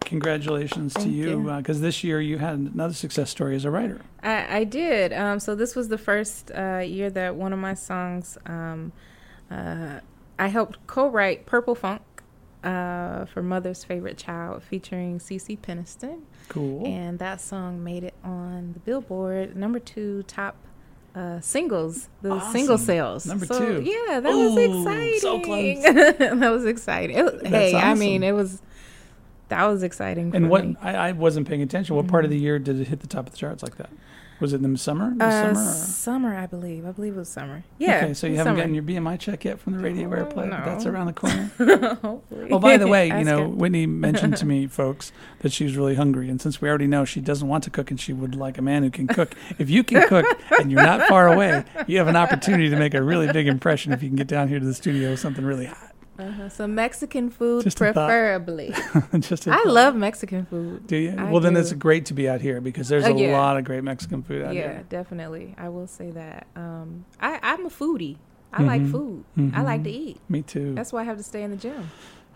congratulations to Thank you you. because this year you had another success story as a writer. I, I did. Um, so this was the first uh, year that one of my songs, um, uh, I helped co-write "Purple Funk" uh, for Mother's Favorite Child, featuring CeCe Peniston, Cool. and that song made it on the Billboard number two top. Uh, singles, the Awesome. single sales. Number So, two. Yeah, that Ooh, was exciting. so close. [laughs] that was exciting. It, hey, I mean, it was that was exciting. and for what. I, I wasn't paying attention. What part of the year did it hit the top of the charts like that? Was it in the summer? The Uh, summer? summer, I believe. I believe it was summer. Yeah. Okay, so you haven't summer. gotten your BMI check yet from the radio airplay, but that's around the [laughs] corner. Hopefully. Oh, by the way, [laughs] you know. Whitney [laughs] mentioned to me, folks, that she's really hungry. And since we already know she doesn't want to cook and she would like a man who can cook, if you can cook and you're not far away, you have an opportunity to make a really big impression if you can get down here to the studio with something really hot. Uh-huh. So Mexican food, Just preferably. [laughs] Just a I thought. love Mexican food. Do you? I well, then it's great to be out here because there's Oh, a yeah. lot of great Mexican food out Yeah, here. definitely. I will say that. Um, I, I'm a foodie. I like Mhm. food. I like to eat. Me too. That's why I have to stay in the gym.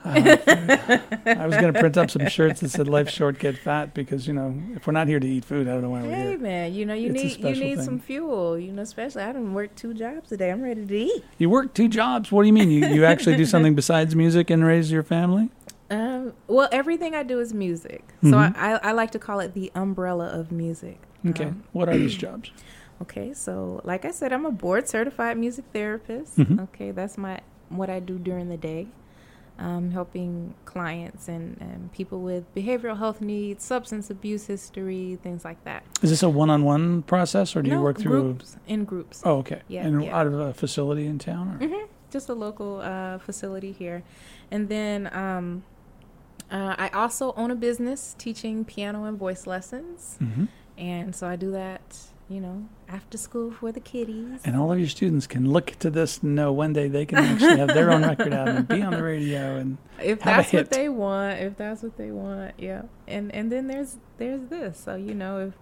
I was going to print up some shirts that said "Life short, get fat" because you know if we're not here to eat food, I don't know why we're here. Hey man, you know you It's need you need thing. some fuel. You know, especially I didn't work two jobs today. I'm ready to eat. You work two jobs. What do you mean? You you actually do [laughs] something besides music and raise your family? Um, well, everything I do is music, so Mhm. I, I, I like to call it the umbrella of music. Okay. Um, what are these jobs? [clears throat] Okay, so like I said, I'm a board certified music therapist. Mhm. Okay, that's my what I do during the day, um, helping clients and, and people with behavioral health needs, substance abuse history, things like that. Is this a one-on-one process, or do you work through? groups in groups? Oh, okay. Yeah, and yeah. out of a facility in town, or? hmm Just a local uh, facility here, and then um, uh, I also own a business teaching piano and voice lessons, Mhm. and so I do that, you know, after school for the kiddies. And all of your students can look to this and know one day they can actually have their own record out and be on the [laughs] radio. And if Have a that's hit. what they want if that's what they want yeah and and then there's there's this so you know if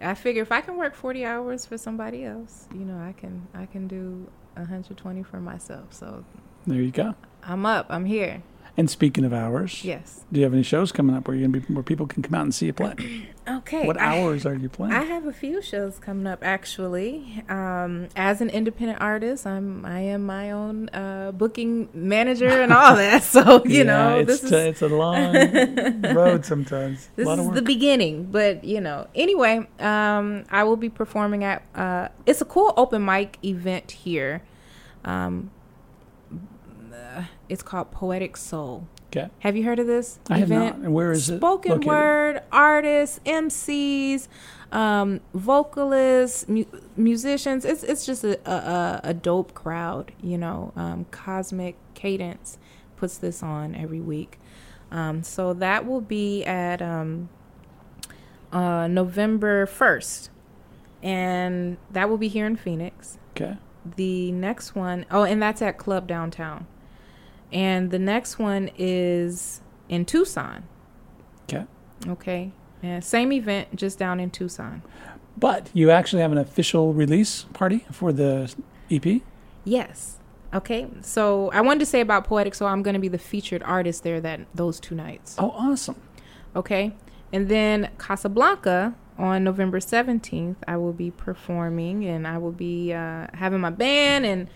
i figure if i can work 40 hours for somebody else you know i can i can do 120 for myself so there you go. i'm up i'm here And speaking of hours, yes do you have any shows coming up where you're gonna be where people can come out and see you play? [clears throat] okay what I- hours are you playing? I have a few shows coming up actually. Um, as an independent artist, I'm I am my own uh, booking manager and all [laughs] that. So you Yeah, know, it's this t- is it's a long [laughs] road sometimes. This is the beginning, but you know. Anyway, um, I will be performing at. Uh, it's a cool open mic event here. Um, it's called Poetic Soul. okay. Have you heard of this I have not. And where is it? Spoken word artists, MCs, um, vocalists, mu- musicians. It's it's just a, a, a dope crowd. You know, um, Cosmic Cadence puts this on every week. Um, so that will be at um, uh, November first, and that will be here in Phoenix. Okay. The next one, oh, and that's at Club Downtown. And the next one is in Tucson. Okay. Okay. Yeah, same event, just down in Tucson. But you actually have an official release party for the EP. Yes. Okay. So I wanted to say about Poetic Soul, I'm going to be the featured artist there that those two nights. Oh, awesome. Okay. And then Casablanca on November 17th, I will be performing and I will be uh, having my band and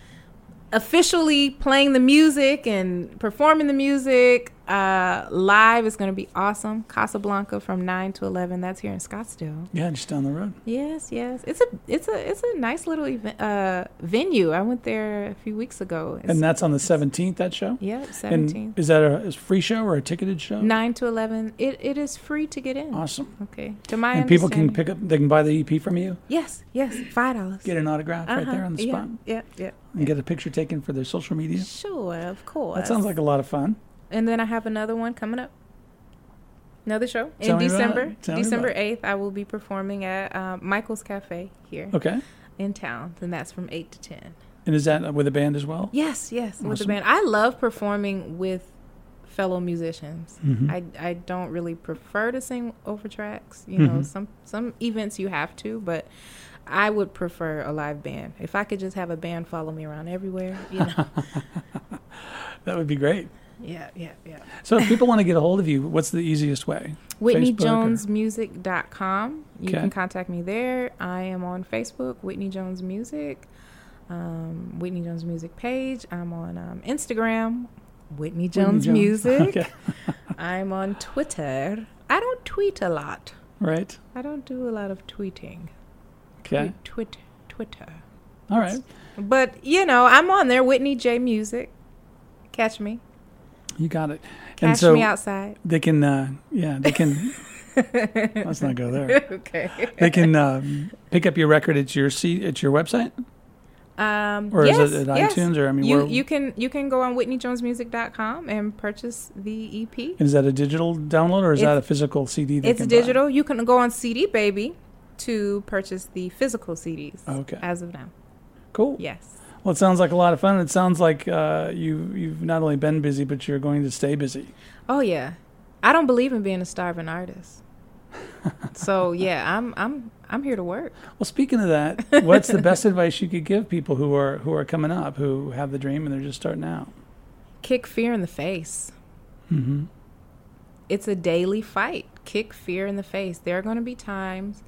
officially playing the music and performing the music uh, live. is going to be awesome. Casablanca from 9 to 11. That's here in Scottsdale. Yeah, just down the road. Yes, yes. It's a it's a it's a nice little event uh venue. I went there a few weeks ago. It's, And that's on the 17th, that show? yeah, seventeenth. is that a, is free show or a ticketed show? Nine to eleven. It it is free to get in. Awesome. Okay. To my and people can pick up, they can buy the EP from you, Yes, yes. Five dollars. get an autograph right there on the spot, Yeah, yeah, and get a picture taken for their social media. Sure, of course. That sounds like a lot of fun. And then I have another one coming up. Another show Tell in December. December eighth, I will be performing at um, Michael's Cafe here Okay. in town, and that's from eight to ten. And is that with a band as well? Yes, yes, with a band. I love performing with fellow musicians. Mhm. I I don't really prefer to sing over tracks. You know, Mhm. some some events you have to, but I would prefer a live band. If I could just have a band follow me around everywhere, you know. [laughs] That would be great. Yeah, yeah, yeah. So if people want to get a hold of you, what's the easiest way? Facebook or- WhitneyJonesMusic.com. You Okay. can contact me there. I am on Facebook, Whitney Jones Music, um, Whitney Jones Music page. I'm on um, Instagram, Whitney Whitney Jones, Jones. Music. Okay. [laughs] I'm on Twitter. I don't tweet a lot. Right. I don't do a lot of tweeting. Okay. Tweet, twit, Twitter. All right. But you know, I'm on there. Whitney J Music. Catch me. You got it. Catch and so me outside. they can, uh, yeah, they can. [laughs] let's not go there. okay. They can um, pick up your record at your seat at your website, Um, or yes, is it at yes. iTunes, or I mean, you you can you can go on WhitneyJonesMusic.com and purchase the EP. is that a digital download or is that a physical CD? It's can buy? digital. You can go on CD Baby to purchase the physical CDs. Okay. As of now, Cool. yes. Well, it sounds like a lot of fun. It sounds like uh, you you've not only been busy, but you're going to stay busy. Oh yeah, I don't believe in being a starving artist. [laughs] so yeah, I'm I'm I'm here to work. Well, speaking of that, what's the best advice you could give people who are who are coming up, who have the dream and they're just starting out? Kick fear in the face. Mm-hmm. it's a daily fight. Kick fear in the face. There are going to be times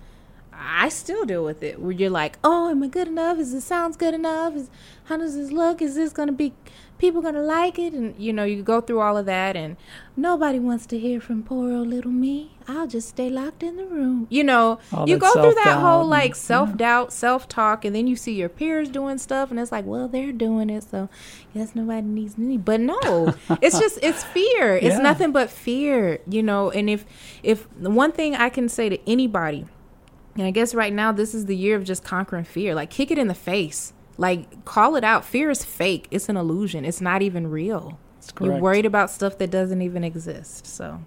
I still deal with it where you're like, "Oh, am I good enough? Is this sounds good enough? Is how does this look? Is this going to be people going to like it?" And you know, you go through all of that and nobody wants to hear from poor old little me. I'll just stay locked in the room. You know, All you go through that whole like self-doubt, self-talk and then you see your peers doing stuff and it's like, "Well, they're doing it, so guess nobody needs me." But no, it's just [laughs] it's fear. It's Yeah. nothing but fear, you know. And if if the one thing I can say to anybody, and I guess right now this is the year of just conquering fear. Like kick it in the face. Like call it out. Fear is fake. It's an illusion. It's not even real. You're worried about stuff that doesn't even exist. So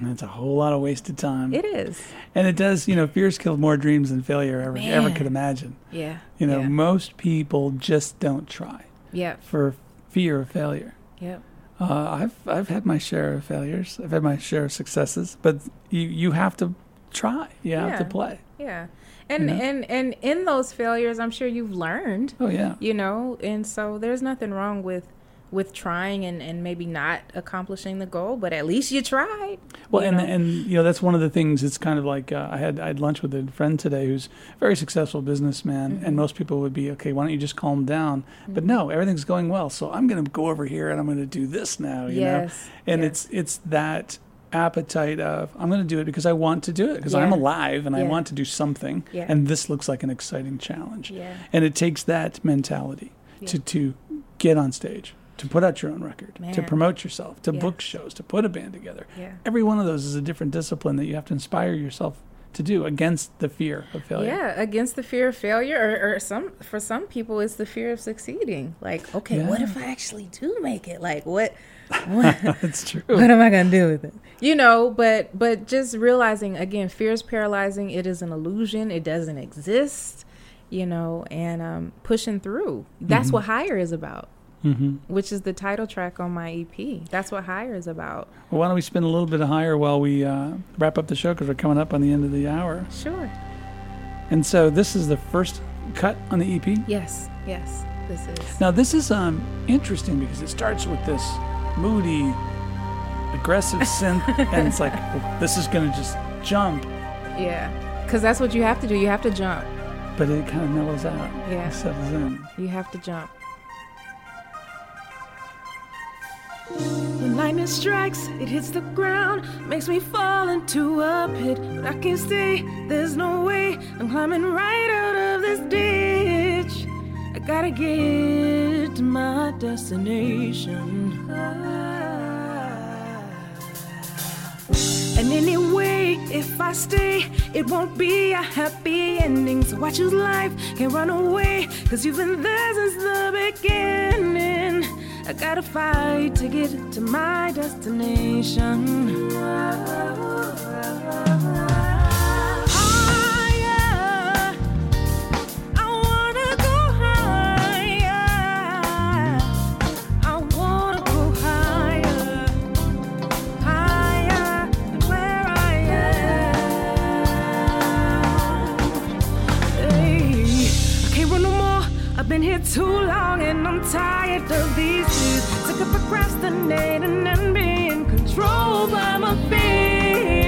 That's a whole lot of wasted time. it is. and it does, you know, fear's killed more dreams than failure ever ever could imagine. Yeah. You know, Yeah. most people just don't try Yep. for fear of failure. Yep. Uh, I've I've had my share of failures. I've had my share of successes, but you you have to try. You have to play. Yeah. And know? and and in those failures, I'm sure you've learned. Oh yeah. you know and so there's nothing wrong with with trying and and maybe not accomplishing the goal but at least you tried Well, you and know? and you know that's one of the things. It's kind of like uh, I had I had lunch with a friend today who's a very successful businessman, Mm-hmm. and most people would be okay. Why don't you just calm down? But no, everything's going well, so I'm going to go over here and I'm going to do this now. You Yes, know, and yes. it's it's that appetite of I'm going to do it because I want to do it because I'm alive and I want to do something, Yeah. and this looks like an exciting challenge. Yeah. And it takes that mentality to Yeah. to get on stage. To put out your own record, to promote yourself, to Yeah. book shows, to put a band together yeah every one of those is a different discipline that you have to inspire yourself to do against the fear of failure. yeah against the fear of failure or, or some for some people it's the fear of succeeding like okay what if i actually do make it like what, [laughs] That's true. what am i gonna do with it you know but but just realizing again fear is paralyzing it is an illusion it doesn't exist you know and um pushing through that's Mm-hmm. what higher is about hmm which is the title track on my EP. That's what Higher is about. Well, why don't we spin a little bit of higher while we uh, wrap up the show because we're coming up on the end of the hour. Sure. And so this is the first cut on the EP. Yes. Yes. This is. Now this is um, interesting because it starts with this moody, aggressive synth, and it's like this is going to just jump, Yeah. Because that's what you have to do. You have to jump. but it kind of mellows out. Yeah. It settles in. You have to jump. When lightning strikes, it hits the ground, makes me fall into a pit. But I can't stay, there's no way. I'm climbing right out of this ditch. I gotta get to my destination. And anyway, if I stay, it won't be a happy ending. So I choose life, can't run away, cause you've been there since the beginning. I gotta fight to get to my destination. Too long and I'm tired of these years. Sick of procrastinating and being controlled by my fears.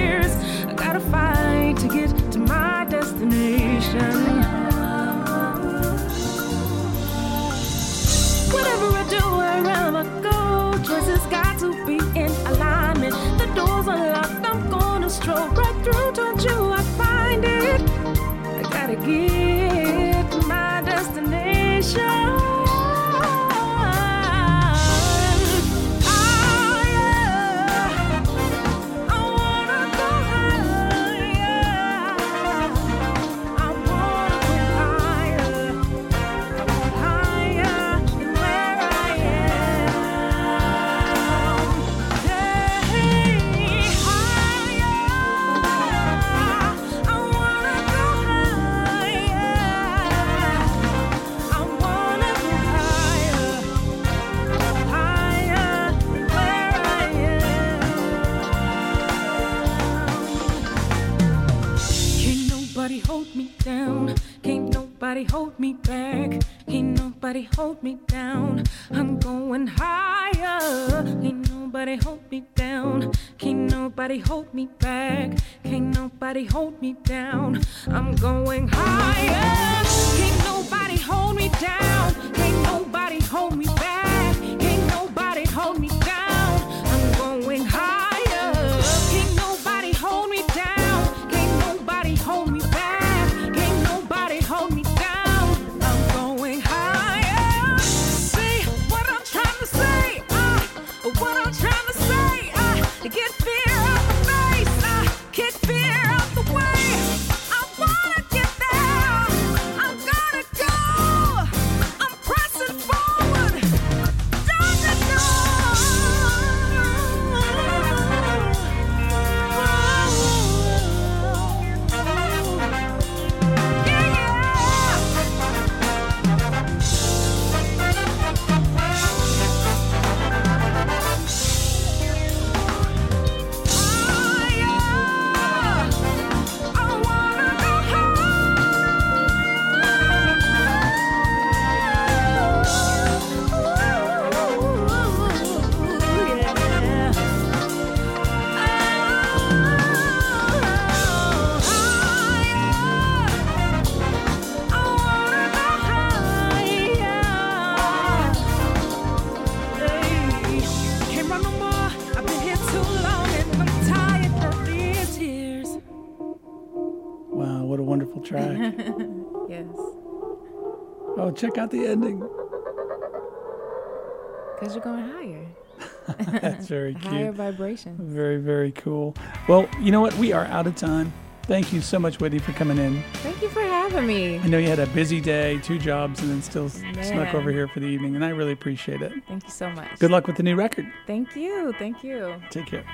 Nobody hold me back. Can't nobody hold me down. I'm going higher. Can't nobody hold me down. Can't nobody hold me back. Can't nobody hold me down. I'm going higher. Can't nobody hold me down. Can't nobody hold me back. Check out the ending. Because you're going higher. [laughs] That's very [laughs] Higher cute. vibration. Very, very cool. Well, you know what? We are out of time. Thank you so much, Whitney, for coming in. Thank you for having me. I know you had a busy day, two jobs, and then still s- snuck over here for the evening, and I really appreciate it. Thank you so much. Good luck with the new record. Thank you. Thank you. Take care.